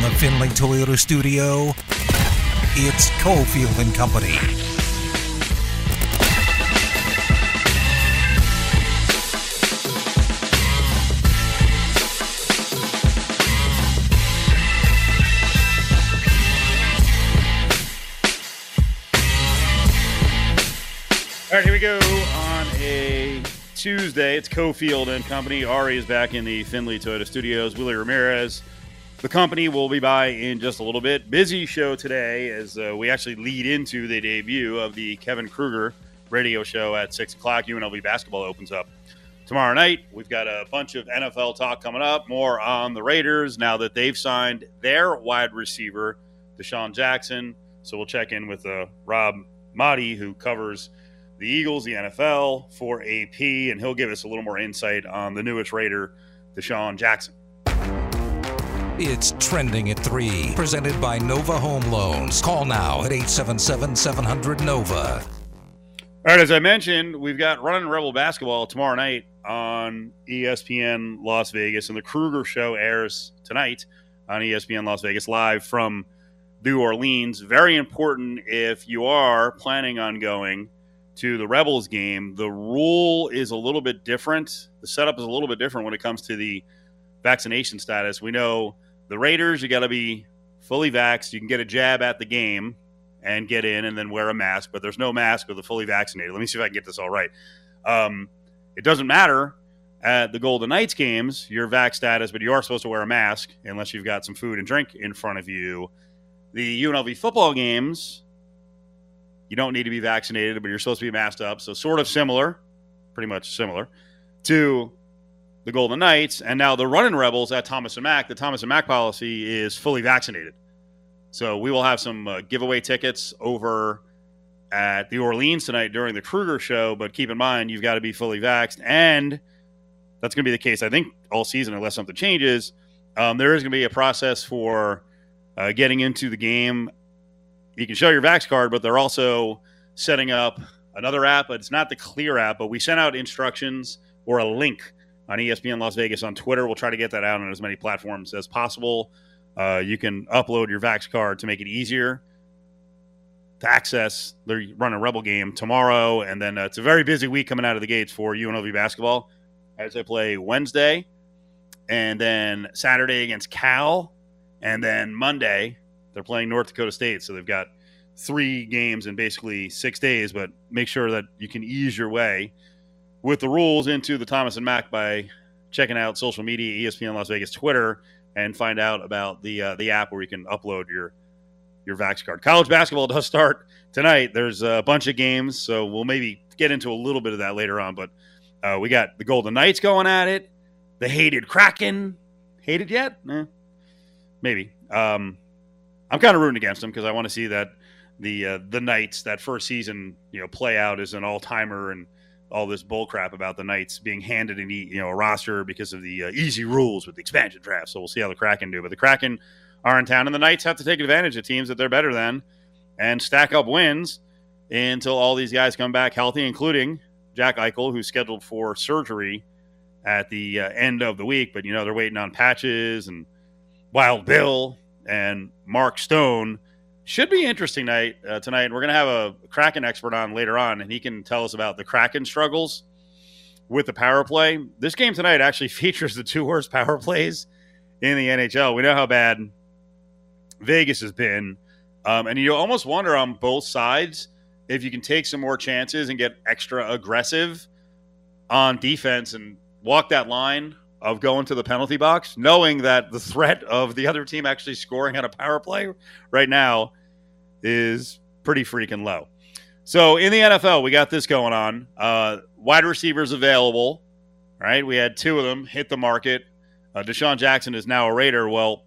The Findlay Toyota studio, it's Cofield and Company. All right, here we go on a Tuesday. It's Cofield and Company. Ari is back in the Findlay Toyota Studios. Willie Ramirez, the company, will be by in just a little bit. Busy show today as uh, we actually lead into the debut of the Kevin Kruger radio show at 6 o'clock. UNLV basketball opens up tomorrow night. We've got a bunch of NFL talk coming up, more on the Raiders now that they've signed their wide receiver, DeSean Jackson. So we'll check in with uh, Rob Maaddi, who covers the Eagles, the NFL for AP, and he'll give us a little more insight on the newest Raider, DeSean Jackson. It's trending at 3, presented by Nova Home Loans. Call now at 877 700 Nova. All right, as I mentioned, we've got Running Rebel basketball tomorrow night on ESPN Las Vegas, and the Kruger Show airs tonight on ESPN Las Vegas live from New Orleans. Very important if you are planning on going to the Rebels game. The rule is a little bit different. The setup is a little bit different when it comes to the vaccination status. We know the Raiders, you got to be fully vaxxed. You can get a jab at the game and get in and then wear a mask, but there's no mask with the fully vaccinated. Let me see if I can get this all right. Um, it doesn't matter at the Golden Knights games, your vax status, but you are supposed to wear a mask unless you've got some food and drink in front of you. The UNLV football games, you don't need to be vaccinated, but you're supposed to be masked up. So, sort of similar, pretty much similar to the Golden Knights. And now the running Rebels at Thomas and Mack, the Thomas and Mack policy is fully vaccinated. So, we will have some uh, giveaway tickets over at the Orleans tonight during the Kruger show. But keep in mind, you've got to be fully vaxxed. And that's going to be the case, I think, all season, unless something changes. Um, there is going to be a process for uh, getting into the game you can show your Vax card, but they're also setting up another app. But it's not the Clear app, but we sent out instructions or a link on ESPN Las Vegas on Twitter. We'll try to get that out on as many platforms as possible. Uh, you can upload your Vax card to make it easier to access the Run a Rebel game tomorrow. And then uh, it's a very busy week coming out of the gates for UNLV basketball as they play Wednesday and then Saturday against Cal. And then Monday, they're playing North Dakota State, so they've got three games in basically six days. But make sure that you can ease your way with the rules into the Thomas and Mack by checking out social media, ESPN Las Vegas Twitter, and find out about the uh, the app where you can upload your your Vax card. College basketball does start tonight. There's a bunch of games, so we'll maybe get into a little bit of that later on. But uh, we got the Golden Knights going at it. The hated Kraken. Hated yet? Eh, maybe. Um, I'm kind of rooting against them because I want to see that the uh, the Knights that first season you know play out as an all timer and all this bull crap about the Knights being handed an you know a roster because of the uh, easy rules with the expansion draft. So we'll see how the Kraken do. But the Kraken are in town, and the Knights have to take advantage of teams that they're better than and stack up wins until all these guys come back healthy, including Jack Eichel, who's scheduled for surgery at the uh, end of the week. But you know they're waiting on patches and Wild Bill and Mark Stone. Should be interesting night uh, tonight. We're going to have a Kraken expert on later on, and he can tell us about the Kraken struggles with the power play. This game tonight actually features the two worst power plays in the NHL. We know how bad Vegas has been, um, and you almost wonder on both sides if you can take some more chances and get extra aggressive on defense and walk that line of going to the penalty box, knowing that the threat of the other team actually scoring on a power play right now is pretty freaking low. So in the NFL, we got this going on. Uh, wide receivers available, right? We had two of them hit the market. Uh, DeSean Jackson is now a Raider. Well,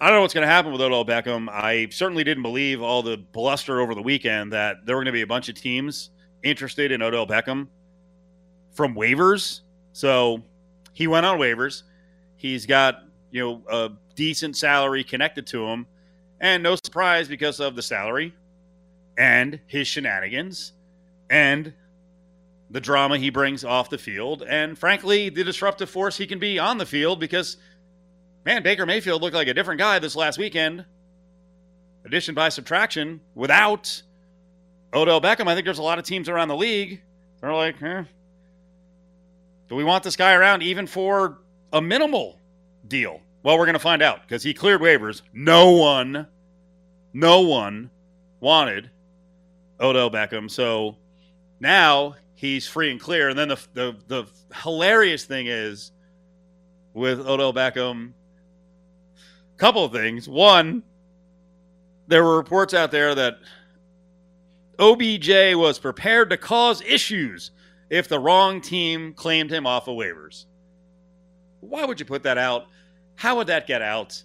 I don't know what's going to happen with Odell Beckham. I certainly didn't believe all the bluster over the weekend that there were going to be a bunch of teams interested in Odell Beckham from waivers. So he went on waivers. He's got, you know, a decent salary connected to him. And no surprise because of the salary and his shenanigans and the drama he brings off the field. And frankly, the disruptive force he can be on the field because man, Baker Mayfield looked like a different guy this last weekend. Addition by subtraction without Odell Beckham. I think there's a lot of teams around the league. They're like, eh, do we want this guy around even for a minimal deal? Well, we're going to find out because he cleared waivers. No one, no one wanted Odell Beckham. So now he's free and clear. And then the, the, the hilarious thing is with Odell Beckham, a couple of things. One, there were reports out there that OBJ was prepared to cause issues if the wrong team claimed him off of waivers. Why would you put that out? How would that get out?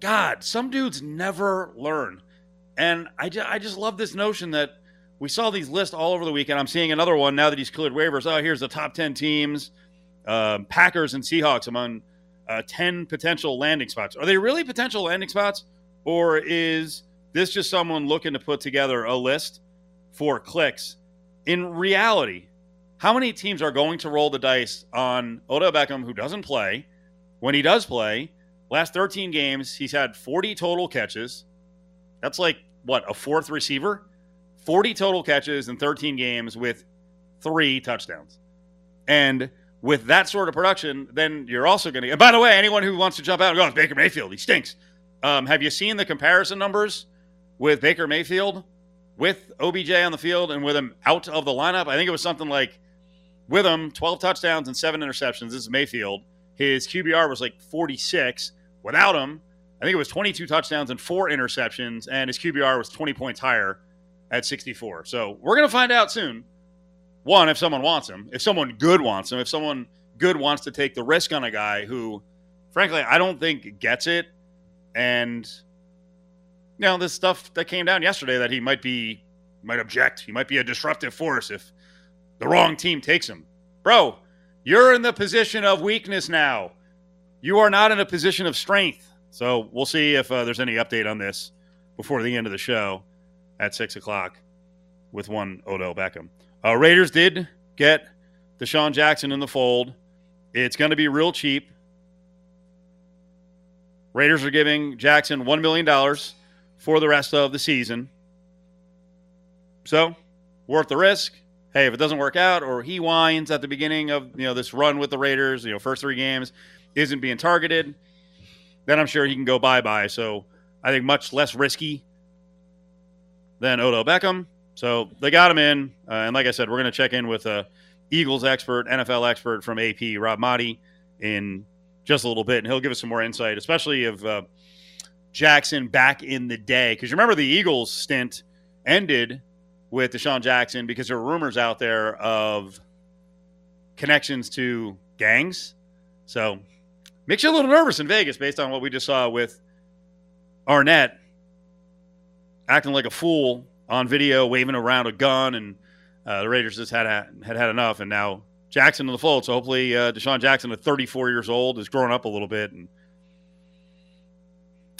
God, some dudes never learn. And I, just, I just love this notion that we saw these lists all over the weekend. I'm seeing another one now that he's cleared waivers. Oh, here's the top 10 teams uh, Packers and Seahawks among uh, 10 potential landing spots. Are they really potential landing spots? Or is this just someone looking to put together a list for clicks? In reality, how many teams are going to roll the dice on Odell Beckham, who doesn't play? When he does play, last 13 games, he's had 40 total catches. That's like, what, a fourth receiver? 40 total catches in 13 games with three touchdowns. And with that sort of production, then you're also going to. By the way, anyone who wants to jump out and go, Baker Mayfield, he stinks. Um, have you seen the comparison numbers with Baker Mayfield, with OBJ on the field, and with him out of the lineup? I think it was something like with him, 12 touchdowns and seven interceptions. This is Mayfield. His QBR was like 46. Without him, I think it was 22 touchdowns and four interceptions, and his QBR was 20 points higher at 64. So we're going to find out soon. One, if someone wants him, if someone good wants him, if someone good wants to take the risk on a guy who, frankly, I don't think gets it. And, you know, this stuff that came down yesterday that he might be, might object. He might be a disruptive force if the wrong team takes him. Bro, you're in the position of weakness now. You are not in a position of strength. So we'll see if uh, there's any update on this before the end of the show at six o'clock with one Odell Beckham. Uh, Raiders did get DeSean Jackson in the fold. It's going to be real cheap. Raiders are giving Jackson $1 million for the rest of the season. So, worth the risk. Hey, if it doesn't work out or he whines at the beginning of you know this run with the Raiders, you know, first three games isn't being targeted, then I'm sure he can go bye-bye. So, I think much less risky than Odell Beckham. So they got him in, uh, and like I said, we're going to check in with a Eagles expert, NFL expert from AP, Rob Maaddi, in just a little bit, and he'll give us some more insight, especially of uh, Jackson back in the day. Because remember, the Eagles stint ended with DeSean Jackson because there were rumors out there of connections to gangs. So makes you a little nervous in Vegas based on what we just saw with Arnette acting like a fool on video, waving around a gun, and uh, the Raiders just had, had had enough. And now Jackson in the fold. So hopefully, uh, DeSean Jackson, at 34 years old, is growing up a little bit and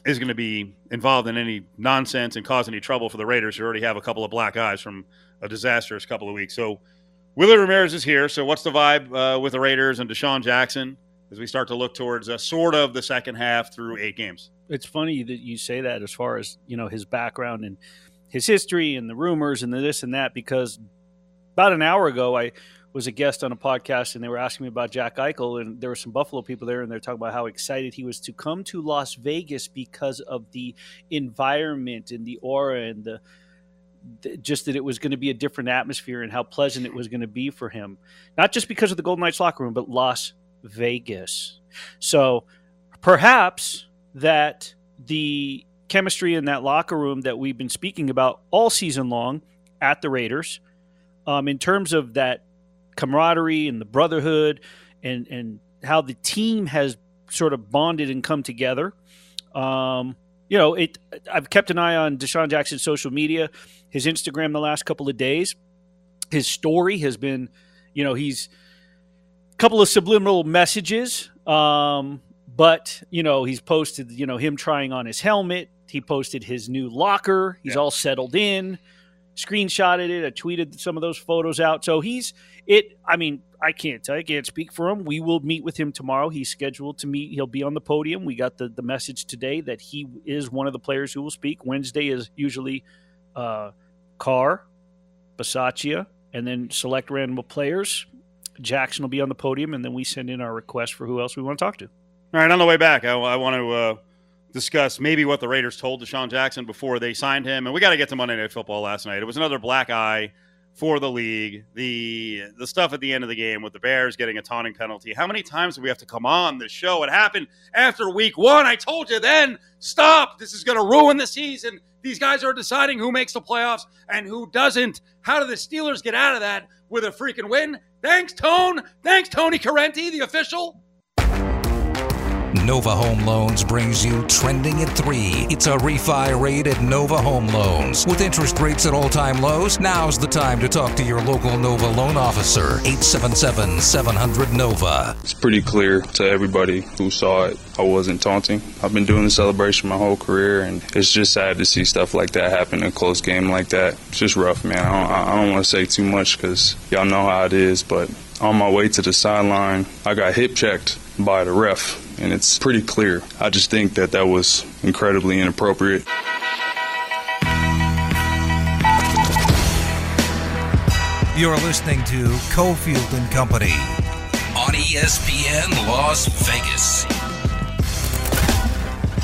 is going to be involved in any nonsense and cause any trouble for the Raiders, who already have a couple of black eyes from a disastrous couple of weeks. So Willie Ramirez is here. So what's the vibe uh, with the Raiders and DeSean Jackson as we start to look towards uh, sort of the second half through eight games? It's funny that you say that as far as you know his background and his history and the rumors and the this and that because about an hour ago I was a guest on a podcast and they were asking me about Jack Eichel and there were some Buffalo people there and they're talking about how excited he was to come to Las Vegas because of the environment and the aura and the, the just that it was going to be a different atmosphere and how pleasant it was going to be for him. Not just because of the Golden Knights locker room, but Las Vegas. So perhaps that the chemistry in that locker room that we've been speaking about all season long at the Raiders, um, in terms of that camaraderie and the brotherhood and and how the team has sort of bonded and come together. Um, you know, it. I've kept an eye on DeSean Jackson's social media, his Instagram the last couple of days. His story has been, you know, he's a couple of subliminal messages. Um, but you know, he's posted, you know, him trying on his helmet. He posted his new locker. He's yeah. all settled in. Screenshotted it. I tweeted some of those photos out. So he's it. I mean, I can't tell. I can't speak for him. We will meet with him tomorrow. He's scheduled to meet. He'll be on the podium. We got the the message today that he is one of the players who will speak. Wednesday is usually uh, Carr, Bisaccia, and then select random players. Jackson will be on the podium, and then we send in our request for who else we want to talk to. All right, on the way back, I, I want to uh, discuss maybe what the Raiders told DeSean Jackson before they signed him, and we got to get to Monday Night Football last night. It was another black eye for the league. The the stuff at the end of the game with the Bears getting a taunting penalty. How many times do we have to come on the show? It happened after week one. I told you then. Stop. This is going to ruin the season. These guys are deciding who makes the playoffs and who doesn't. How do the Steelers get out of that with a freaking win? Thanks, Tone. Thanks, Tony Corrente, the official. Nova Home Loans brings you Trending at 3. It's a refi rate at Nova Home Loans. With interest rates at all time lows, now's the time to talk to your local Nova loan officer. 877 700 Nova. It's pretty clear to everybody who saw it. I wasn't taunting. I've been doing the celebration my whole career, and it's just sad to see stuff like that happen in a close game like that. It's just rough, man. I don't, I don't want to say too much because y'all know how it is, but on my way to the sideline, I got hip checked by the ref and it's pretty clear. I just think that that was incredibly inappropriate. You're listening to Cofield and Company on ESPN Las Vegas.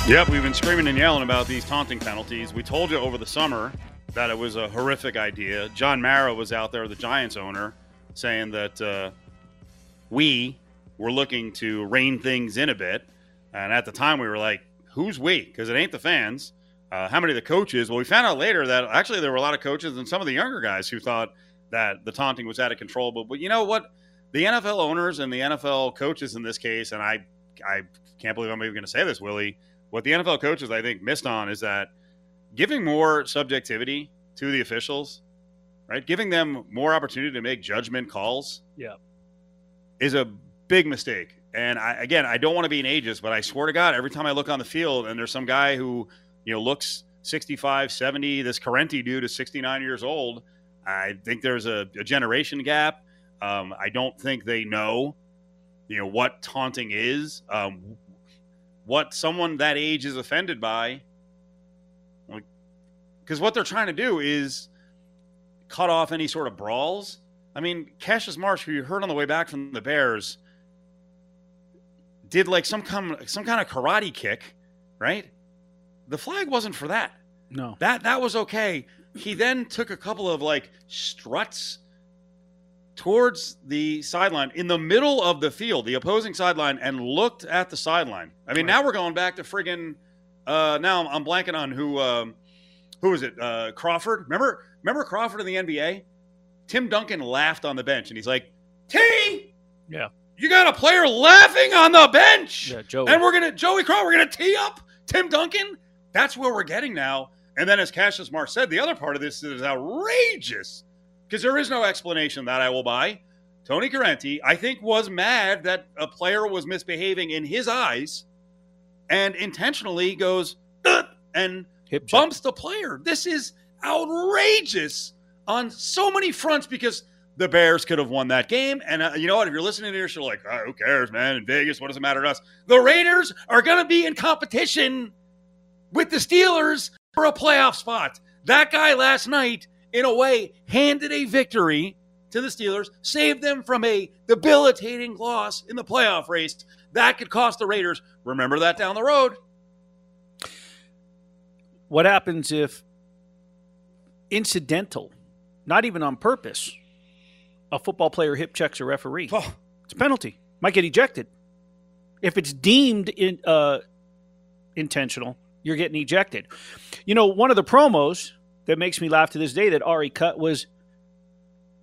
Yep, we've been screaming and yelling about these taunting penalties. We told you over the summer that it was a horrific idea. John Mara was out there, the Giants owner, saying that uh, we, we're looking to rein things in a bit. And at the time, we were like, who's we? Because it ain't the fans. Uh, how many of the coaches? Well, we found out later that actually there were a lot of coaches and some of the younger guys who thought that the taunting was out of control. But, but you know what? The NFL owners and the NFL coaches in this case, and I, I can't believe I'm even going to say this, Willie. What the NFL coaches I think missed on is that giving more subjectivity to the officials, right? Giving them more opportunity to make judgment calls. Yeah. Is a big mistake. And I, again, I don't want to be an ageist, but I swear to God, every time I look on the field and there's some guy who, you know, looks 65, 70, this Corrente dude is 69 years old. I think there's a, a generation gap. Um, I don't think they know, you know, what taunting is, um, what someone that age is offended by. Because what they're trying to do is cut off any sort of brawls. I mean, Cassius Marsh, who you heard on the way back from the Bears, did like some kind some kind of karate kick, right? The flag wasn't for that. No. That that was okay. He then took a couple of like struts towards the sideline in the middle of the field, the opposing sideline, and looked at the sideline. I mean, right. now we're going back to friggin' uh now I'm blanking on who um who is it? Uh Crawford. Remember remember Crawford in the NBA? Tim Duncan laughed on the bench and he's like, T Yeah you got a player laughing on the bench. Yeah, Joey. And we're gonna Joey Crow, we're gonna tee up Tim Duncan. That's where we're getting now. And then, as Cassius Marsh said, the other part of this is outrageous because there is no explanation that I will buy. Tony Corrente, I think, was mad that a player was misbehaving in his eyes and intentionally goes and Hip bumps the player. This is outrageous on so many fronts because the Bears could have won that game. And uh, you know what? If you're listening to this, you're like, oh, who cares, man? In Vegas, what does it matter to us? The Raiders are going to be in competition with the Steelers for a playoff spot. That guy last night, in a way, handed a victory to the Steelers, saved them from a debilitating loss in the playoff race. That could cost the Raiders. Remember that down the road. What happens if incidental, not even on purpose, a football player hip checks a referee. Oh. It's a penalty. Might get ejected. If it's deemed in, uh, intentional, you're getting ejected. You know, one of the promos that makes me laugh to this day that Ari cut was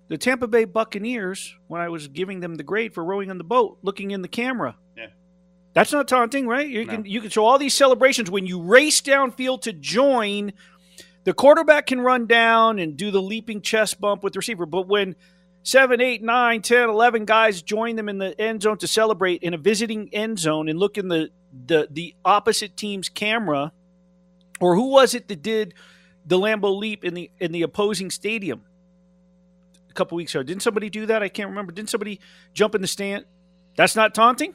the Tampa Bay Buccaneers when I was giving them the grade for rowing on the boat, looking in the camera. Yeah. That's not taunting, right? You No. can you can show all these celebrations when you race downfield to join. The quarterback can run down and do the leaping chest bump with the receiver, but when seven, eight, nine, 10, 11 guys join them in the end zone to celebrate in a visiting end zone and look in the, the, the opposite team's camera. Or who was it that did the Lambeau Leap in the in the opposing stadium a couple weeks ago. Didn't somebody do that? I can't remember. Didn't somebody jump in the stand? That's not taunting.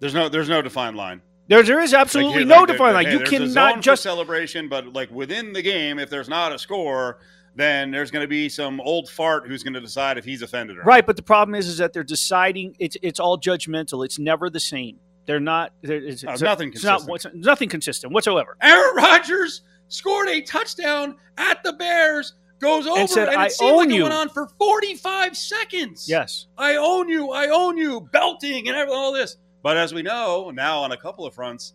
There's no there's no defined line. There, there is absolutely Like, no like, defined line. hey, You there's a zone cannot just celebration, but like within the game, if there's not a score, then there's going to be some old fart who's going to decide if he's offended or not. right. But the problem is, is that they're deciding. It's it's all judgmental. It's never the same. They're not. They're, it's, Uh, it's- nothing not- consistent. it's nothing consistent whatsoever. Aaron Rodgers scored a touchdown at the Bears, goes over, and, said, it "I seemed like you." it went on for 45 seconds. Yes. I own you, I own you, belting and all this. But as we know now, on a couple of fronts,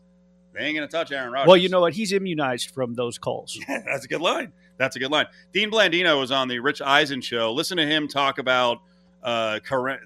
they ain't going to touch Aaron Rodgers. Well, you know what? He's immunized from those calls. That's a good line. That's a good line. Dean Blandino was on the Rich Eisen show. Listen to him talk about uh,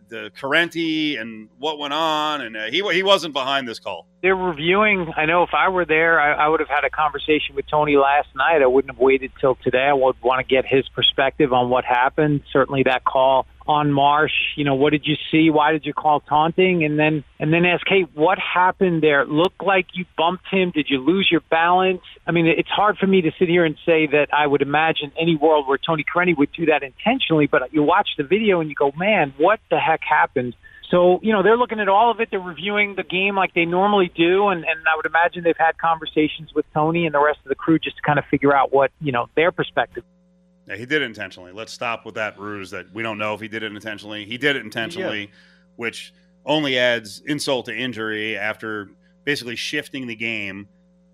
the Corrente and what went on, and uh, he he wasn't behind this call. they're reviewing. I know if I were there, I, I would have had a conversation with Tony last night. I wouldn't have waited till today. I would want to get his perspective on what happened. Certainly, that call on Marsh. You know, what did you see? Why did you call taunting? And then and then ask, hey, what happened there? It looked like you bumped him. Did you lose your balance? I mean, it's hard for me to sit here and say that I would imagine any world where Tony Corrente would do that intentionally. But you watch the video and you go, man, what the heck happened? So, you know, they're looking at all of it. They're reviewing the game like they normally do. And, and I would imagine they've had conversations with Tony and the rest of the crew just to kind of figure out what, you know, their perspective. Yeah, he did it intentionally. Let's stop with that ruse that we don't know if he did it intentionally. He did it intentionally, which only adds insult to injury after basically shifting the game.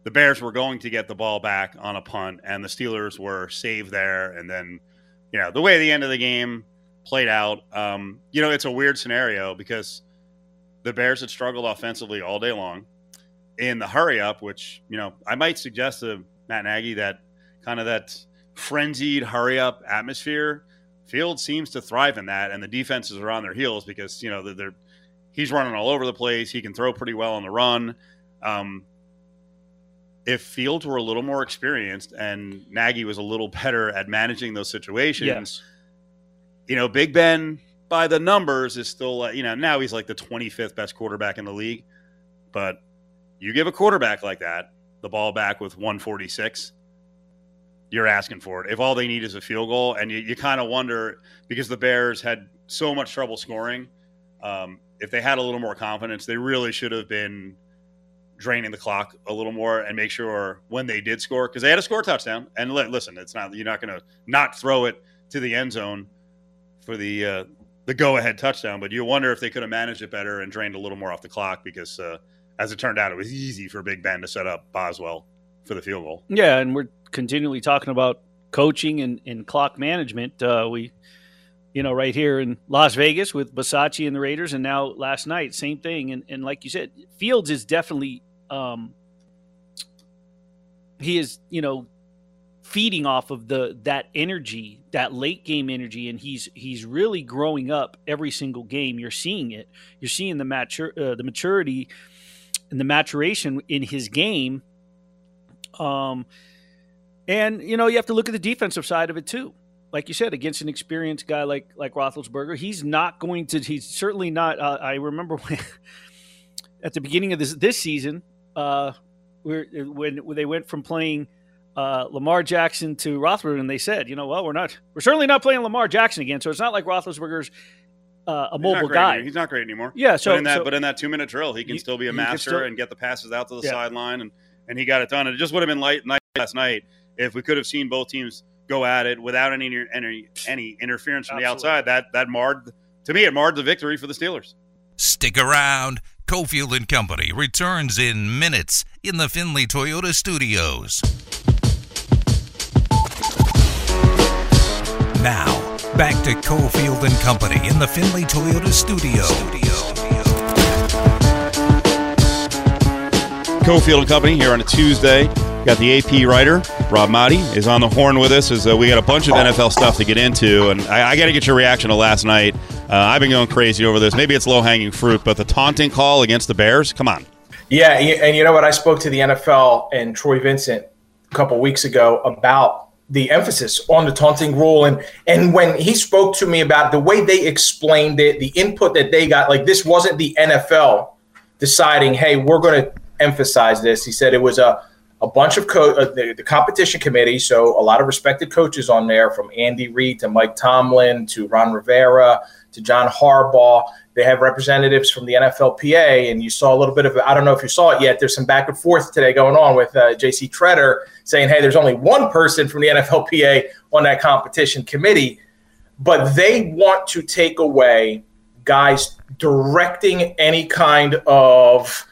The Bears were going to get the ball back on a punt, and the Steelers were saved there. And then, you know, the way the end of the game played out, um, you know, it's a weird scenario because the Bears had struggled offensively all day long. In the hurry up, which, you know, I might suggest to Matt Nagy that kind of that frenzied hurry up atmosphere. Field seems to thrive in that, and the defenses are on their heels because you know they're, they're he's running all over the place. He can throw pretty well on the run. Um, if Fields were a little more experienced and Nagy was a little better at managing those situations, Yes. you know, Big Ben by the numbers is still, uh, you know, now he's like the 25th best quarterback in the league. But you give a quarterback like that the ball back with 146, you're asking for it. If all they need is a field goal, and you, you kind of wonder because the Bears had so much trouble scoring, um, if they had a little more confidence, they really should have been draining the clock a little more and make sure when they did score because they had a score touchdown. And li- listen, it's not you're not going to not throw it to the end zone for the uh, the go ahead touchdown, but you wonder if they could have managed it better and drained a little more off the clock because uh, as it turned out, it was easy for Big Ben to set up Boswell for the field goal. Yeah, and we're continually talking about coaching and, and clock management. Uh, we, you know, right here in Las Vegas with Bisaccia and the Raiders, and now last night, same thing. And, and like you said, Fields is definitely, um, he is, you know, feeding off of the that energy, that late game energy, and he's he's really growing up every single game. You're seeing it. You're seeing the mature, uh, the maturity, and the maturation in his game. Um, and you know you have to look at the defensive side of it too. Like you said, against an experienced guy like like Roethlisberger, he's not going to. He's certainly not. Uh, I remember when at the beginning of this this season, uh, we're, when when they went from playing uh, Lamar Jackson to Roethlisberger, and they said, you know, well, we're not. We're certainly not playing Lamar Jackson again. So it's not like Roethlisberger's uh, a mobile guy. He's not great anymore. Yeah. So but in that, so- but in that two minute drill, he can You- still be a master still- and get the passes out to the Yeah. sideline, and and he got it done. And it just would have been light night last night if we could have seen both teams go at it without any any any interference from the outside. That that marred to me. It marred the victory for the Steelers. Stick around. Cofield and Company returns in minutes in the Findlay Toyota studios. Now, back to Cofield and Company in the Findlay Toyota studio. Cofield and Company here on a Tuesday. Got the AP writer Rob Maaddi is on the horn with us as uh, we got a bunch of NFL stuff to get into, and I, I got to get your reaction to last night. Uh, I've been going crazy over this. Maybe it's low hanging fruit, but the taunting call against the Bears. Come on. Yeah, and you know what? I spoke to the NFL and Troy Vincent a couple weeks ago about the emphasis on the taunting rule, and and when he spoke to me about the way they explained it, the input that they got, like this wasn't the NFL deciding, hey, we're going to emphasize this. He said it was a a bunch of co- uh, the, the, competition committee. So a lot of respected coaches on there, from Andy Reid to Mike Tomlin to Ron Rivera to John Harbaugh. They have representatives from the NFLPA, and you saw a little bit of I don't know if you saw it yet. There's some back and forth today going on with uh, J.C. Tretter saying, "Hey, there's only one person from the NFLPA on that competition committee." but they want to take away guys directing any kind of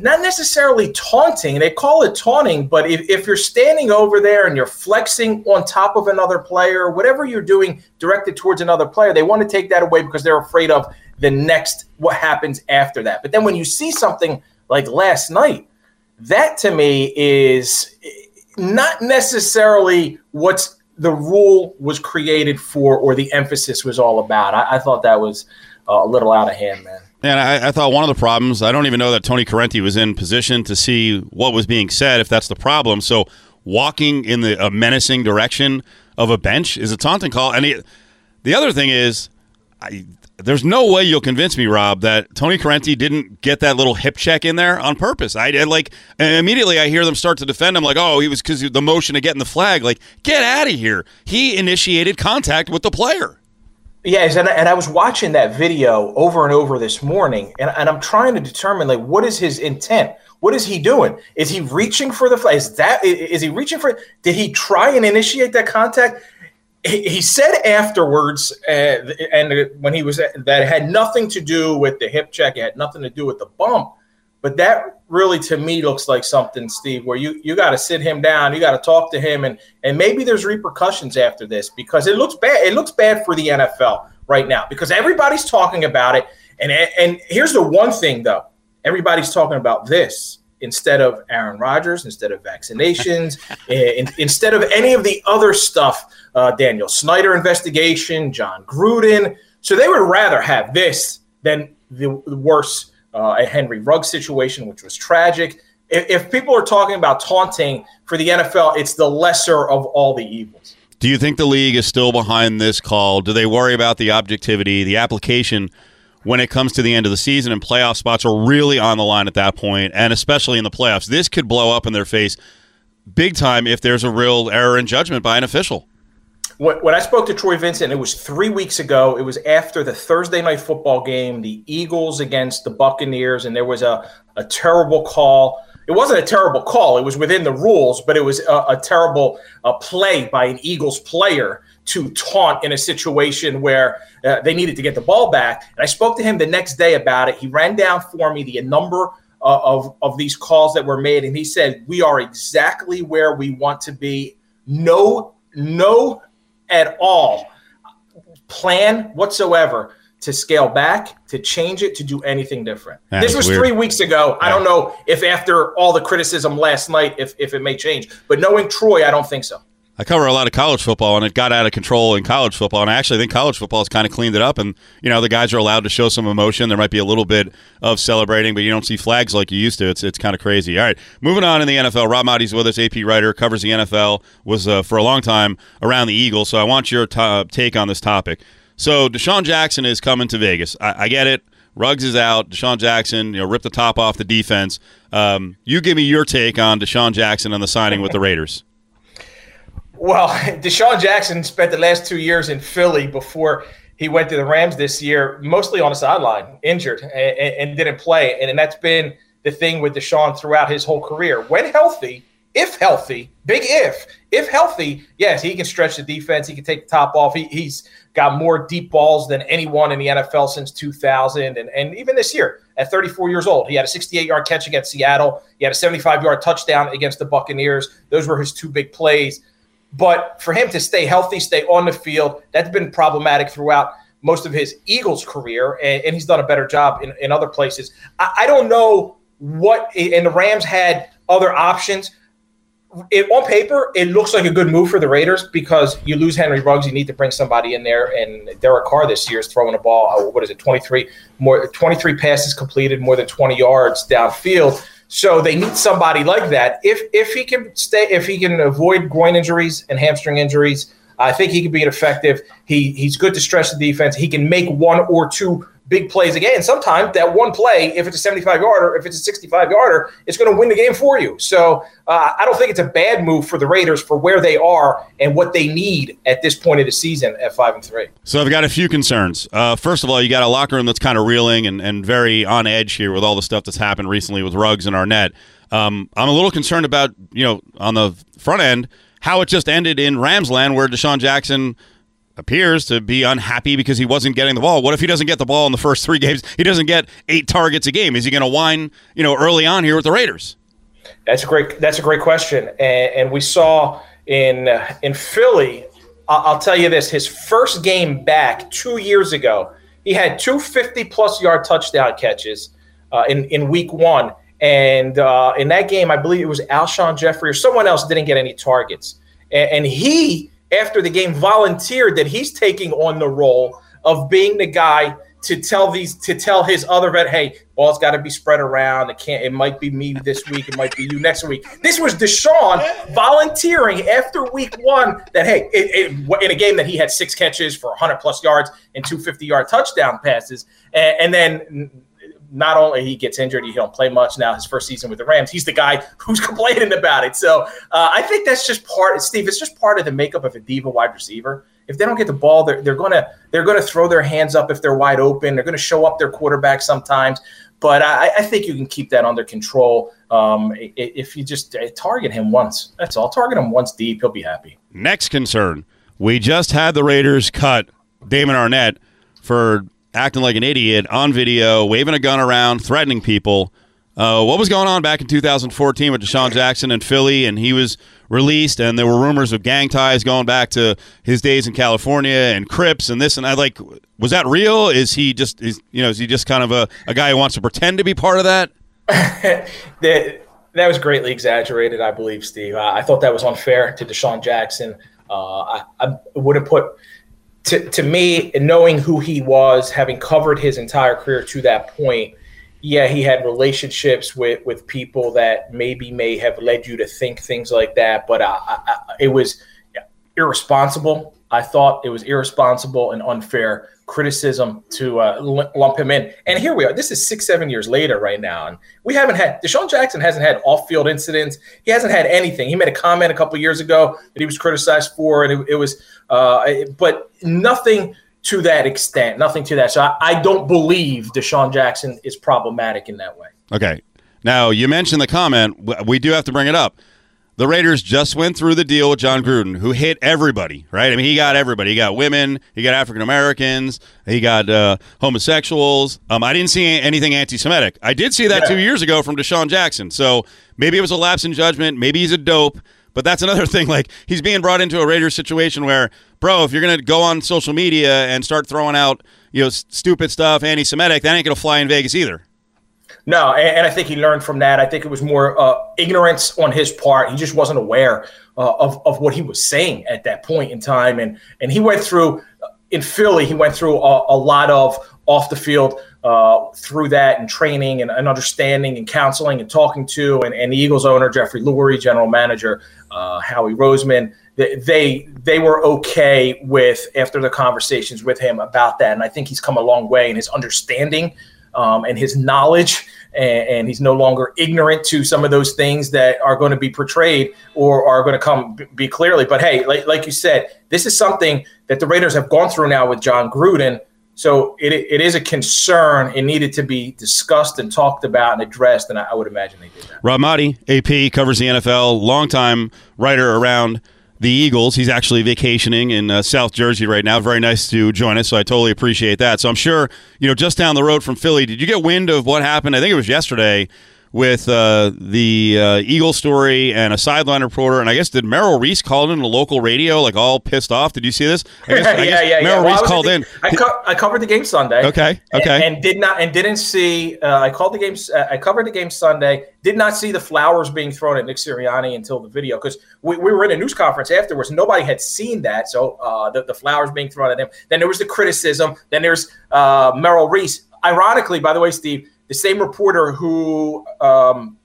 not necessarily taunting they call it taunting but if, if you're standing over there and you're flexing on top of another player whatever you're doing directed towards another player they want to take that away because they're afraid of the next what happens after that but then when you see something like last night that to me is not necessarily what's the rule was created for or the emphasis was all about. I, I thought that was uh, a little out of hand, man. And I, I, thought one of the problems, I don't even know that Tony Corrente was in position to see what was being said, if that's the problem. So walking in the a menacing direction of a bench is a taunting call. And he, the other thing is, I, there's no way you'll convince me, Rob, that Tony Corrente didn't get that little hip check in there on purpose. I did like immediately I hear them start to defend him like, oh, he was because the motion of getting the flag. Like, get out of here. He initiated contact with the player. Yes, and, and I was watching that video over and over this morning, and, and I'm trying to determine like what is his intent. What is he doing? Is he reaching for the flag? Is that is he reaching for? Did he try and initiate that contact? he said afterwards, uh, and when he was that had nothing to do with the hip check, it had nothing to do with the bump. But that really, to me, looks like something, Steve, where you you got to sit him down, you got to talk to him, and and maybe there's repercussions after this because it looks bad. It looks bad for the NFL right now because everybody's talking about it. And and here's the one thing though, everybody's talking about this instead of Aaron Rodgers, instead of vaccinations, in, instead of any of the other stuff, uh, Daniel Snyder investigation, Jon Gruden. So they would rather have this than the, the worse uh, a Henry Ruggs situation, which was tragic. If, if people are talking about taunting for the NFL, it's the lesser of all the evils. Do you think the league is still behind this call? Do they worry about the objectivity, the application when it comes to the end of the season and playoff spots are really on the line at that point, and especially in the playoffs. This could blow up in their face big time if there's a real error in judgment by an official. When I spoke to Troy Vincent, it was three weeks ago. It was after the Thursday night football game, the Eagles against the Buccaneers, and there was a, a terrible call. It wasn't a terrible call. It was within the rules, but it was a, a terrible uh, play by an Eagles player to taunt in a situation where uh, they needed to get the ball back. And I spoke to him the next day about it. He ran down for me the number uh, of, of these calls that were made. And he said, We are exactly where we want to be. No, no at all plan whatsoever to scale back, to change it, to do anything different. That this was weird. three weeks ago. Yeah. I don't know if after all the criticism last night, if, if it may change. But knowing Troy, I don't think so. I cover a lot of college football, and it got out of control in college football. And I actually think college football has kind of cleaned it up. And you know, the guys are allowed to show some emotion. There might be a little bit of celebrating, but you don't see flags like you used to. It's it's kind of crazy. All right, moving on in the NFL. Rob Maaddi's with us, AP writer, covers the NFL, was uh, for a long time around the Eagles. So I want your t- take on this topic. So DeSean Jackson is coming to Vegas. I, I get it. Ruggs is out. DeSean Jackson, you know, rip the top off the defense. Um, you give me your take on DeSean Jackson and the signing with the Raiders. Well, DeSean Jackson spent the last two years in Philly before he went to the Rams this year, mostly on the sideline, injured, and, and didn't play. And, and that's been the thing with DeSean throughout his whole career. When healthy, if healthy, big if, if healthy, yes, he can stretch the defense. He can take the top off. He, he's got more deep balls than anyone in the NFL since 2000. And, and even this year, at 34 years old, he had a 68 yard catch against Seattle. He had a 75 yard touchdown against the Buccaneers. Those were his two big plays. But for him to stay healthy, stay on the field, that's been problematic throughout most of his Eagles career, and, and he's done a better job in, in other places. I, I, don't know what, and the Rams had other options. It, on paper, it looks like a good move for the Raiders because you lose Henry Ruggs, you need to bring somebody in there, and Derek Carr this year is throwing a ball. Uh, what is it, twenty three more, twenty three passes completed, more than twenty yards downfield. So they need somebody like that. If if he can stay, if he can avoid groin injuries and hamstring injuries, I think he can be effective. He he's good to stretch the defense. He can make one or two big plays again. And sometimes that one play, if it's a 75 yarder, if it's a 65 yarder, it's going to win the game for you. So uh, I don't think it's a bad move for the Raiders for where they are and what they need at this point of the season at five and three. So I've got a few concerns. Uh, first of all, you got a locker room that's kind of reeling and, and very on edge here with all the stuff that's happened recently with Ruggs and Arnette. Um, I'm a little concerned about, you know, on the front end, how it just ended in Ramsland where DeSean Jackson – appears to be unhappy because he wasn't getting the ball. What if he doesn't get the ball in the first three games? He doesn't get eight targets a game. Is he going to whine, you know, early on here with the Raiders? That's a great. That's a great question, and, and we saw in in Philly. I'll, I'll tell you this: his first game back two years ago, he had two 50 plus yard touchdown catches uh, in in week one, and uh, in that game, I believe it was Alshon Jeffery or someone else didn't get any targets, and, and he after the game volunteered that he's taking on the role of being the guy to tell these to tell his other vet, hey, ball's got to be spread around. It can't. It might be me this week. It might be you next week. This was DeSean volunteering after week one that hey, it, it, in a game that he had six catches for 100 plus yards and two 50 yard touchdown passes, and, and then not only he gets injured, he don't play much now. His first season with the Rams, he's the guy who's complaining about it. So uh, I think that's just part. Steve, it's just part of the makeup of a diva wide receiver. If they don't get the ball, they're, they're gonna they're gonna throw their hands up if they're wide open. They're gonna show up their quarterback sometimes. But I, I think you can keep that under control um, if you just uh, target him once. That's all. Target him once deep. He'll be happy. Next concern: We just had the Raiders cut Damon Arnette for acting like an idiot on video, waving a gun around, threatening people. Uh, what was going on back in 2014 with DeSean Jackson and Philly, and he was released, and there were rumors of gang ties going back to his days in California and Crips and this and I. Like, was that real? Is he just, is, you know, is he just kind of a, a guy who wants to pretend to be part of that? that that was greatly exaggerated, I believe, Steve. I, I thought that was unfair to DeSean Jackson. Uh, I, I would have put to, to me, knowing who he was, having covered his entire career to that point, yeah, he had relationships with, with people that maybe may have led you to think things like that, but I, I, it was irresponsible. I thought it was irresponsible and unfair criticism to uh, lump him in. And here we are. This is six, seven years later right now. And we haven't had, DeSean Jackson hasn't had off field incidents. He hasn't had anything. He made a comment a couple years ago that he was criticized for, and it, it was, uh, but nothing to that extent, nothing to that. So I, I don't believe DeSean Jackson is problematic in that way. Okay. Now, you mentioned the comment. We do have to bring it up the Raiders just went through the deal with Jon Gruden, who hit everybody, right? I mean, he got everybody. He got women, he got African Americans, he got uh, homosexuals. Um, I didn't see anything anti Semitic. I did see that yeah. two years ago from DeSean Jackson. So maybe it was a lapse in judgment. Maybe he's a dope. But that's another thing. Like, he's being brought into a Raiders situation where, bro, if you're going to go on social media and start throwing out, you know, stupid stuff, anti Semitic, that ain't going to fly in Vegas either. No, and, and, I think he learned from that. I think it was more uh, ignorance on his part. He just wasn't aware uh, of of what he was saying at that point in time, and and he went through uh, in Philly. He went through a, a lot of off the field uh, through that and training and, and, understanding and counseling and talking to and, and the Eagles owner Jeffrey Lurie, general manager uh, Howie Roseman. They, they they were okay with after the conversations with him about that, and I think he's come a long way in his understanding um, and his knowledge, and, and, he's no longer ignorant to some of those things that are going to be portrayed or are going to come be clearly. But hey, like, like you said, this is something that the Raiders have gone through now with Jon Gruden. So it, it is a concern. It needed to be discussed and talked about and addressed, and I, I would imagine they did that. Rob Maaddi, AP, covers the NFL, longtime writer around the Eagles. He's actually vacationing in uh, South Jersey right now. Very nice to join us, so I totally appreciate that. So I'm sure, you know, just down the road from Philly, did you get wind of what happened? I think it was yesterday with uh, the uh, Eagle story and a sideline reporter. And I guess did Merrill Reese call in a local radio, like all pissed off? Did you see this? I guess, yeah, I guess yeah, Merrill yeah. Reese called the, in. I, co- I, covered the game Sunday. Okay, okay, and, and did not and didn't see. Uh, I called the game. Uh, I covered the game Sunday. Did not see the flowers being thrown at Nick Sirianni until the video because we, we were in a news conference afterwards. Nobody had seen that, so uh, the, the flowers being thrown at him. Then there was the criticism. Then there's uh, Merrill Reese. Ironically, by the way, Steve, the same reporter who um,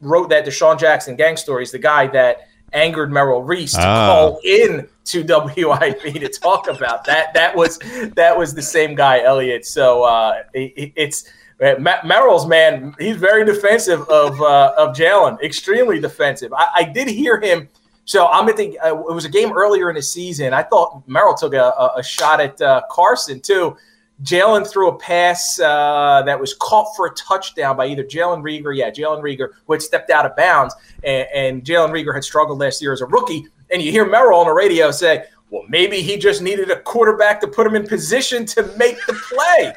wrote that DeSean Jackson gang story is the guy that angered Merrill Reese to Ah. call in to WIP to talk about that. That was that was the same guy, Elliot. So uh, it, it's uh, Merrill's man. He's very defensive of uh, of Jalen, extremely defensive. I, I did hear him. So I'm at the. Uh, it was a game earlier in the season. I thought Merrill took a, a, a shot at uh, Carson too. Jalen threw a pass uh, that was caught for a touchdown by either Jalen Reagor, yeah, Jalen Reagor, who had stepped out of bounds, and, and Jalen Reagor had struggled last year as a rookie. And you hear Merrill on the radio say, "Well, maybe he just needed a quarterback to put him in position to make the play."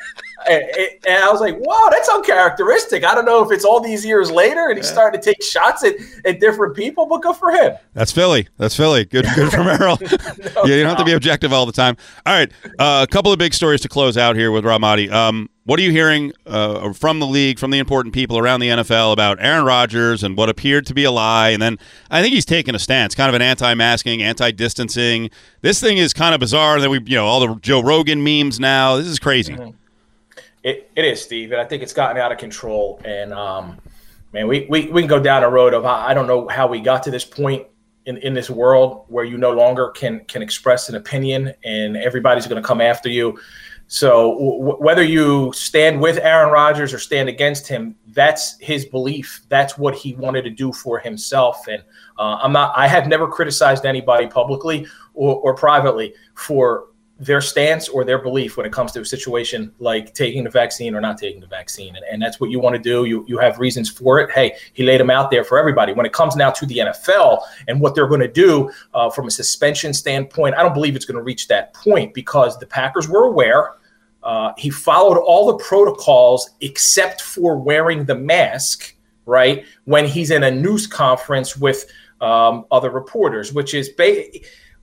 And, and I was like, "Wow, that's uncharacteristic." I don't know if it's all these years later and he's starting to take shots at, at different people, but good for him. That's Philly. That's Philly. Good, good for Merrill. yeah, you don't have to be objective all the time. All right, uh, a couple of big stories to close out here with Rob Maaddi. Um, what are you hearing uh, from the league, from the important people around the NFL about Aaron Rodgers and what appeared to be a lie? And then I think he's taken a stance, kind of an anti-masking, anti-distancing. This thing is kind of bizarre. That we, you know, all the Joe Rogan memes now. This is crazy. It, it is, Steve, and I think it's gotten out of control. And um, man, we, we, we can go down a road of I don't know how we got to this point in, in this world where you no longer can can express an opinion and everybody's going to come after you. So w- whether you stand with Aaron Rodgers or stand against him, that's his belief. That's what he wanted to do for himself. And uh, I'm not. I have never criticized anybody publicly or, or privately for their stance or their belief when it comes to a situation like taking the vaccine or not taking the vaccine. And, and that's what you want to do. You, you have reasons for it. Hey, he laid them out there for everybody. When it comes now to the NFL and what they're going to do uh, from a suspension standpoint, I don't believe it's going to reach that point because the Packers were aware. Uh, he followed all the protocols except for wearing the mask, right? When he's in a news conference with um, other reporters, which is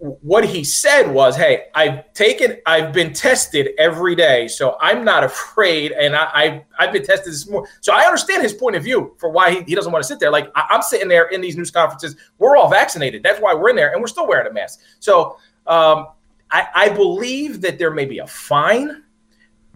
what he said was, "Hey, I've taken, I've been tested every day, so I'm not afraid, and I, I I've been tested this morning, so I understand his point of view for why he, he doesn't want to sit there. Like I, I'm sitting there in these news conferences, we're all vaccinated, that's why we're in there, and we're still wearing a mask. So um, I, I believe that there may be a fine,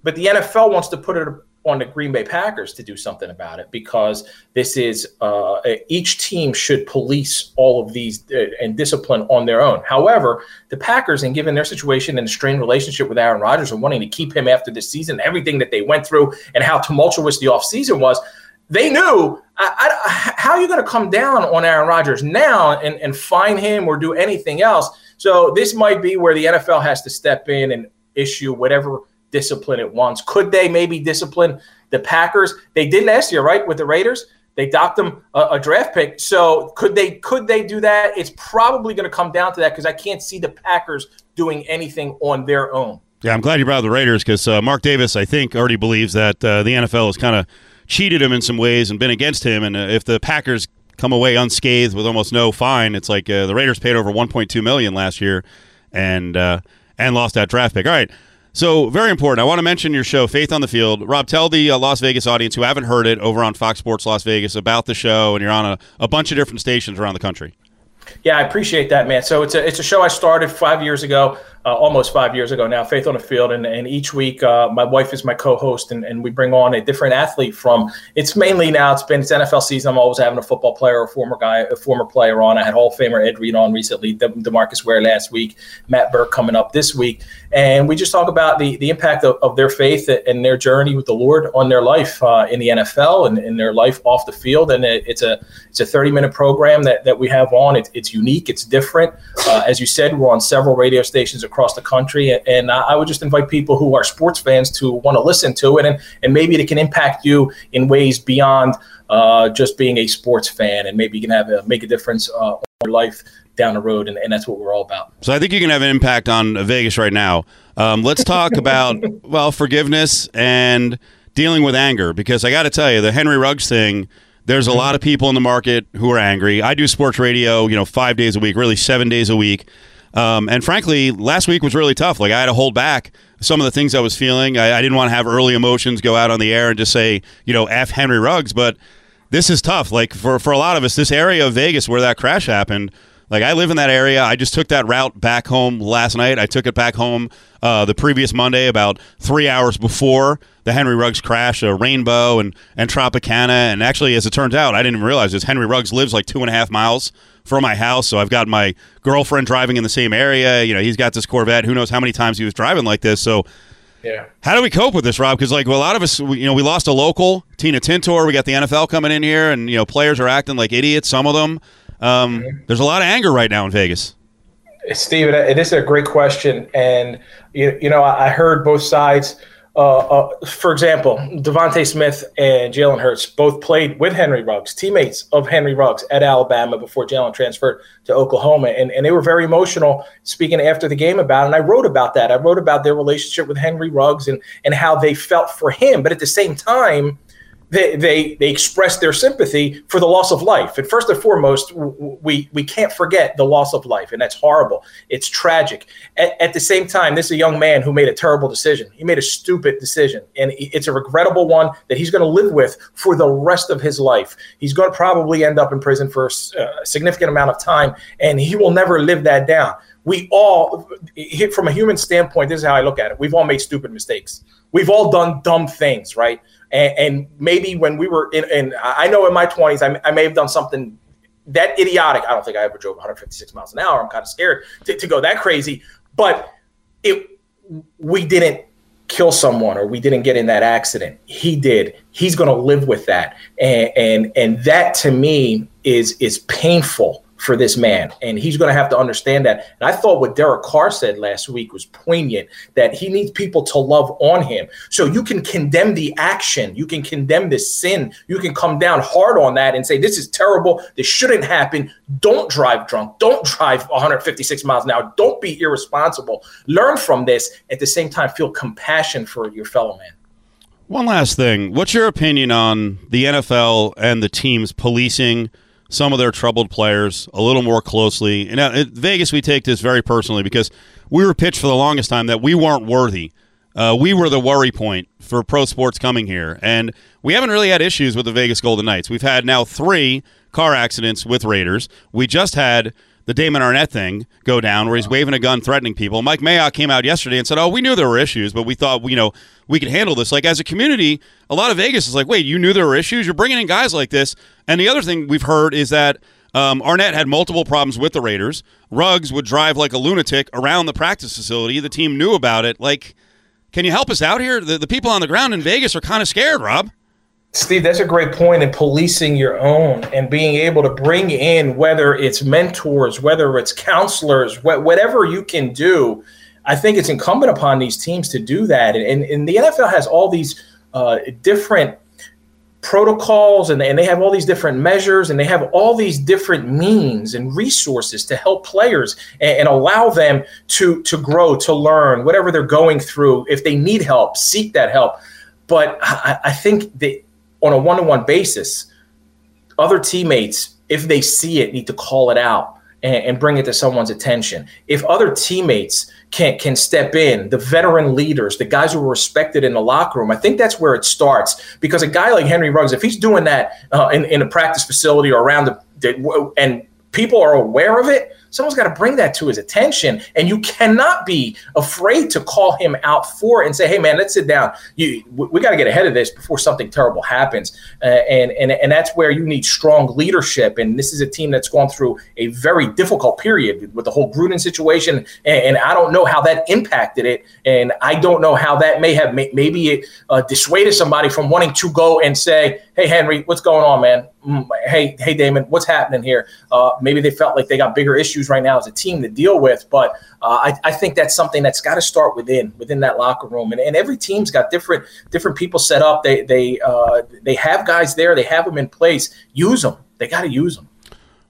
but the NFL wants to put it on the Green Bay Packers to do something about it because this is uh, each team should police all of these uh, and discipline on their own. However, the Packers, and given their situation and strained relationship with Aaron Rodgers and wanting to keep him after this season, everything that they went through and how tumultuous the offseason was, they knew I, I, how are you going to come down on Aaron Rodgers now and, and fine him or do anything else. So this might be where the NFL has to step in and issue whatever – discipline it wants. Could they maybe discipline the Packers? They did last year, right, with the Raiders. They docked them a, a draft pick. So could they could they do that? It's probably going to come down to that because I can't see the Packers doing anything on their own. Yeah, I'm glad you brought up the Raiders because uh, Mark Davis, I think, already believes that uh, the NFL has kind of cheated him in some ways and been against him. And uh, if the Packers come away unscathed with almost no fine, it's like uh, the Raiders paid over 1.2 million last year and uh, and lost that draft pick. All right. So, very important. I want to mention your show, Faith on the Field. Rob, tell the uh, Las Vegas audience who haven't heard it over on Fox Sports Las Vegas about the show, and you're on a, a bunch of different stations around the country. Yeah, I appreciate that, man. So it's a it's a show I started five years ago, uh, almost five years ago now. Faith on the Field, and, and each week uh, my wife is my co-host, and, and we bring on a different athlete from. It's mainly now it's been it's NFL season. I'm always having a football player, a former guy, a former player on. I had Hall of Famer Ed Reed on recently, De- Demarcus Ware last week, Matt Birk coming up this week, and we just talk about the the impact of, of their faith and their journey with the Lord on their life uh, in the NFL and in their life off the field. And it, it's a it's a 30 minute program that, that we have on. It, it's unique, it's different. Uh, as you said, we're on several radio stations across the country, and I would just invite people who are sports fans to want to listen to it, and and maybe it can impact you in ways beyond uh, just being a sports fan, and maybe you can have a, make a difference uh, on your life down the road, and, and that's what we're all about. So I think you can have an impact on Vegas right now. Um, let's talk about well forgiveness and dealing with anger because I got to tell you the Henry Ruggs thing. There's a lot of people in the market who are angry. I do sports radio, you know, five days a week, really seven days a week. Um, and frankly, last week was really tough. Like I had to hold back some of the things I was feeling. I, I didn't want to have early emotions go out on the air and just say, you know, F Henry Ruggs. But this is tough. Like for, for a lot of us, this area of Vegas where that crash happened, Like I live in that area. I just took that route back home last night. I took it back home uh, the previous Monday, about three hours before the Henry Ruggs crash. Uh, Rainbow and and Tropicana, and actually, as it turns out, I didn't even realize this. Henry Ruggs lives like two and a half miles from my house, so I've got my girlfriend driving in the same area. You know, he's got this Corvette. Who knows how many times he was driving like this? So. Yeah. How do we cope with this, Rob? Because like well, a lot of us, we, you know, we lost a local, Tina Tintor. We got the NFL coming in here, and you know, players are acting like idiots. Some of them. Um. There's a lot of anger right now in Vegas. Steve, it is a great question, and you, you know, I heard both sides. Uh, uh, for example, DeVonta Smith and Jalen Hurts both played with Henry Ruggs, teammates of Henry Ruggs at Alabama before Jalen transferred to Oklahoma. And, and they were very emotional speaking after the game about it. And I wrote about that. I wrote about their relationship with Henry Ruggs and, and how they felt for him. But at the same time, they, they they express their sympathy for the loss of life. And first and foremost, we we can't forget the loss of life, and that's horrible. It's tragic. At, at, the same time, this is a young man who made a terrible decision. He made a stupid decision, and it's a regrettable one that he's going to live with for the rest of his life. He's going to probably end up in prison for uh, a significant amount of time, and he will never live that down. We all, from a human standpoint, this is how I look at it. We've all made stupid mistakes. We've all done dumb things, right? And, and maybe when we were in, I know in my 20s, I, I, may have done something that idiotic. I don't think I ever drove 156 miles an hour. I'm kind of scared to, to go that crazy. But it, we didn't kill someone or we didn't get in that accident. He did. He's going to live with that. And, and, and that to me is, is painful for this man. And he's going to have to understand that. And I thought what Derek Carr said last week was poignant that he needs people to love on him. So you can condemn the action, you can condemn the sin, you can come down hard on that and say, This is terrible. This shouldn't happen. Don't drive drunk. Don't drive 156 miles an hour. Don't be irresponsible. Learn from this. At the same time, feel compassion for your fellow man. One last thing. What's your opinion on the NFL and the teams policing? Some of their troubled players a little more closely. And at Vegas, we take this very personally because we were pitched for the longest time that we weren't worthy. Uh, we were the worry point for pro sports coming here, and we haven't really had issues with the Vegas Golden Knights. We've had now three car accidents with Raiders. We just had the Damon Arnette thing go down, where he's waving a gun, threatening people. Mike Mayock came out yesterday and said, "Oh, we knew there were issues, but we thought you know we could handle this." Like as a community, a lot of Vegas is like, "Wait, you knew there were issues? You're bringing in guys like this." And the other thing we've heard is that um, Arnette had multiple problems with the Raiders. Ruggs would drive like a lunatic around the practice facility. The team knew about it. Like, can you help us out here? The, the people on the ground in Vegas are kind of scared, Rob. Steve, that's a great point in policing your own and being able to bring in whether it's mentors, whether it's counselors, wh- whatever you can do. I think it's incumbent upon these teams to do that. And, and the NFL has all these uh, different protocols and, and they have all these different measures and they have all these different means and resources to help players and, and, allow them to to grow to learn whatever they're going through if they need help seek that help but i, I think that on a one-to-one basis other teammates if they see it need to call it out and, and bring it to someone's attention. If other teammates can can step in the veteran leaders the guys who are respected in the locker room i think that's where it starts. Because a guy like henry ruggs if he's doing that uh, in, in a practice facility or around the, the and people are aware of it someone's got to bring that to his attention and you cannot be afraid to call him out for it and say hey man let's sit down. You we got to get ahead of this before something terrible happens. Uh, and and and that's where you need strong leadership and this is a team that's gone through a very difficult period with the whole Gruden situation and, and I don't know how that impacted it and I don't know how that may have maybe it uh, dissuaded somebody from wanting to go and say hey Henry what's going on man? Mm, hey hey Damon what's happening here? Uh, maybe they felt like they got bigger issues issues right now as a team to deal with. But uh, I, I, think that's something that's got to start within within that locker room. And, and every team's got different different people set up. They they uh, they have guys there. They have them in place. Use them. They got to use them.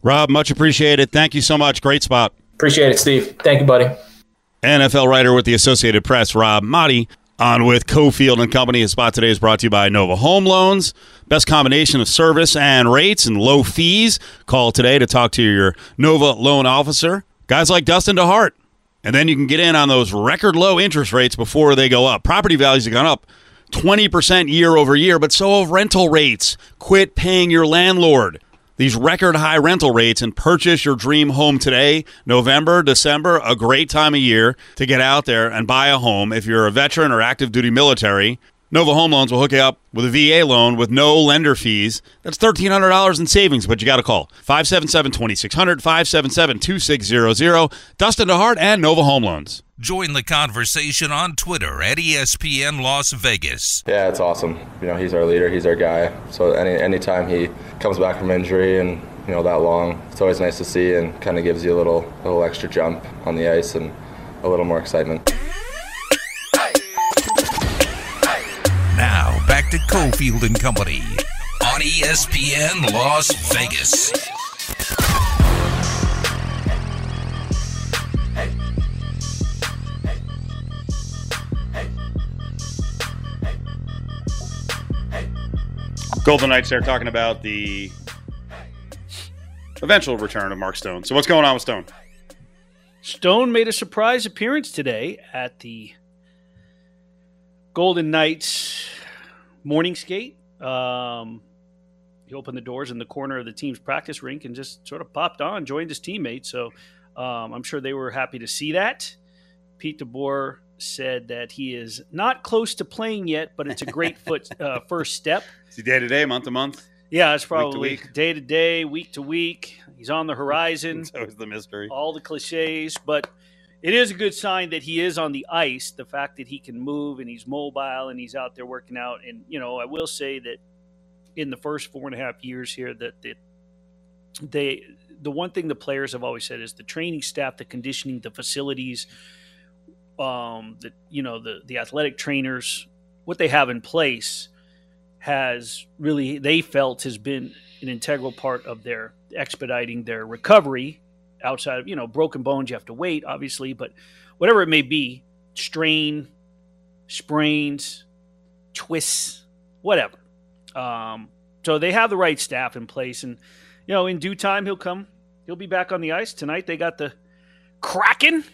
Rob, much appreciated. Thank you so much. Great spot. Appreciate it, Steve. Thank you, buddy. NFL writer with the Associated Press, Rob Maaddi. On with Cofield and Company. His spot today is brought to you by Nova Home Loans. Best combination of service and rates and low fees. Call today to talk to your Nova loan officer. Guys like Dustin DeHart. And then you can get in on those record low interest rates before they go up. Property values have gone up 20% year over year, but so have rental rates. Quit paying your landlord. These record high rental rates and purchase your dream home today. November, December, a great time of year to get out there and buy a home. If you're a veteran or active duty military, Nova Home Loans will hook you up with a VA loan with no lender fees. That's $1,300 in savings, but you got to call 577 2600 577 2600. Dustin DeHart and Nova Home Loans. Join the conversation on Twitter at ESPN Las Vegas. Yeah, it's awesome. You know, he's our leader, he's our guy. So any anytime he comes back from injury and you know that long, it's always nice to see and kind of gives you a little little extra jump on the ice and a little more excitement. Now back to Cofield and Company on ESPN Las Vegas. Golden Knights there talking about the eventual return of Mark Stone. So what's going on with Stone? Stone made a surprise appearance today at the Golden Knights morning skate. Um, he opened the doors in the corner of the team's practice rink and just sort of popped on, joined his teammates. So um, I'm sure they were happy to see that. Pete DeBoer said that he is not close to playing yet, but it's a great foot uh, first step. Is he day to day, month to month? Yeah, it's probably week. day to day, week to week. He's on the horizon. That's always the mystery. all the cliches, but it is a good sign that he is on the ice. The fact that he can move and he's mobile and he's out there working out. And you know, I will say that in the first four and a half years here, that that they the one thing the players have always said is the training staff, the conditioning, the facilities, um, the you know the the athletic trainers, what they have in place has really they felt has been an integral part of their expediting their recovery outside of you know broken bones you have to wait obviously but whatever it may be strain sprains twists whatever. Um, so they have the right staff in place and you know in due time he'll come. He'll be back on the ice. Tonight they got the kraken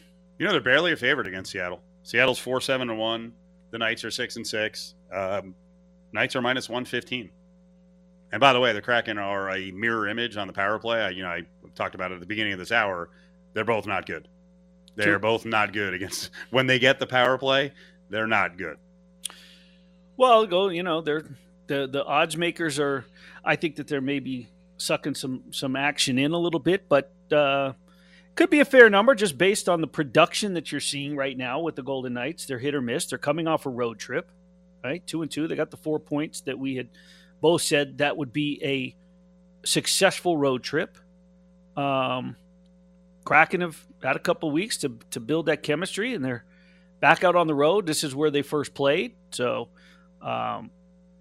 You know they're barely a favorite against Seattle. Seattle's four seven and one. The Knights are six and six. Um, Knights are minus one fifteen. And by the way, the Kraken are a mirror image on the power play. I, you know, I talked about it at the beginning of this hour. They're both not good. They're True. both not good against when they get the power play. They're not good. Well, go. You know, they're the the odds makers are. I think that they're maybe sucking some some action in a little bit, but uh, could be a fair number just based on the production that you're seeing right now with the Golden Knights. They're hit or miss. They're coming off a road trip, right? Two and two. They got the four points that we had both said that would be a successful road trip. Um, Kraken have had a couple weeks to to build that chemistry, and they're back out on the road. This is where they first played, so um,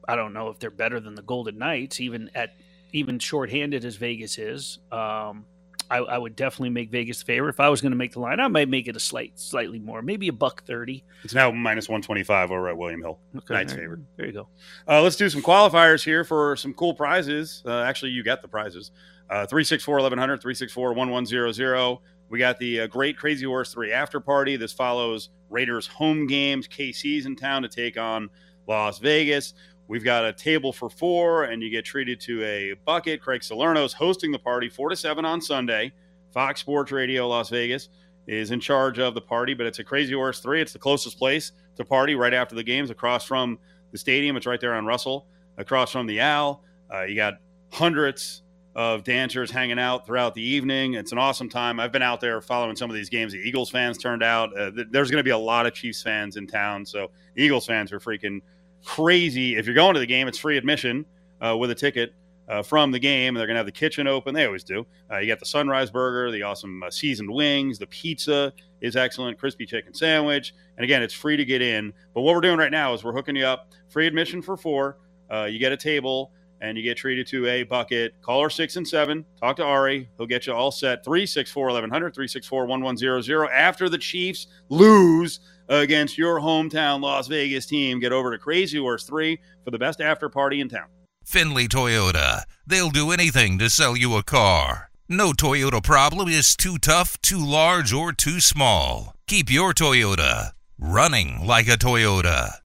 I don't know if they're better than the Golden Knights, even at even shorthanded as Vegas is. Um, I, I would definitely make Vegas favorite. If I was going to make the line, I might make it a slight, slightly more, maybe a buck thirty. It's now minus one twenty five over at William Hill. Okay, Knights there, favorite. There you go. Uh, let's do some qualifiers here for some cool prizes. Uh, actually, you got the prizes. Uh, 364 1100, 364 1100. We got the uh, Great Crazy Horse 3 after party. This follows Raiders home games. KC's in town to take on Las Vegas. We've got a table for four, and you get treated to a bucket. Craig Salerno's hosting the party 4 to 7 on Sunday. Fox Sports Radio Las Vegas is in charge of the party, but it's a Crazy Horse 3. It's the closest place to party right after the games across from the stadium. It's right there on Russell, across from the Owl. Uh, you got hundreds of dancers hanging out throughout the evening. It's an awesome time. I've been out there following some of these games. The Eagles fans turned out. Uh, th- there's going to be a lot of Chiefs fans in town. So Eagles fans are freaking crazy. If you're going to the game, it's free admission uh, with a ticket. Uh, from the game, they're gonna have the kitchen open. They always do. Uh, you got the Sunrise Burger, the awesome uh, seasoned wings, the pizza is excellent, crispy chicken sandwich, and again, it's free to get in. But what we're doing right now is we're hooking you up free admission for four. Uh, you get a table and you get treated to a bucket. Caller six and seven. Talk to Ari. He'll get you all set. 364 1100, 364 1100. After the Chiefs lose against your hometown Las Vegas team, get over to Crazy Horse 3 for the best after party in town. Findlay Toyota. They'll do anything to sell you a car. No Toyota problem is too tough, too large, or too small. Keep your Toyota running like a Toyota.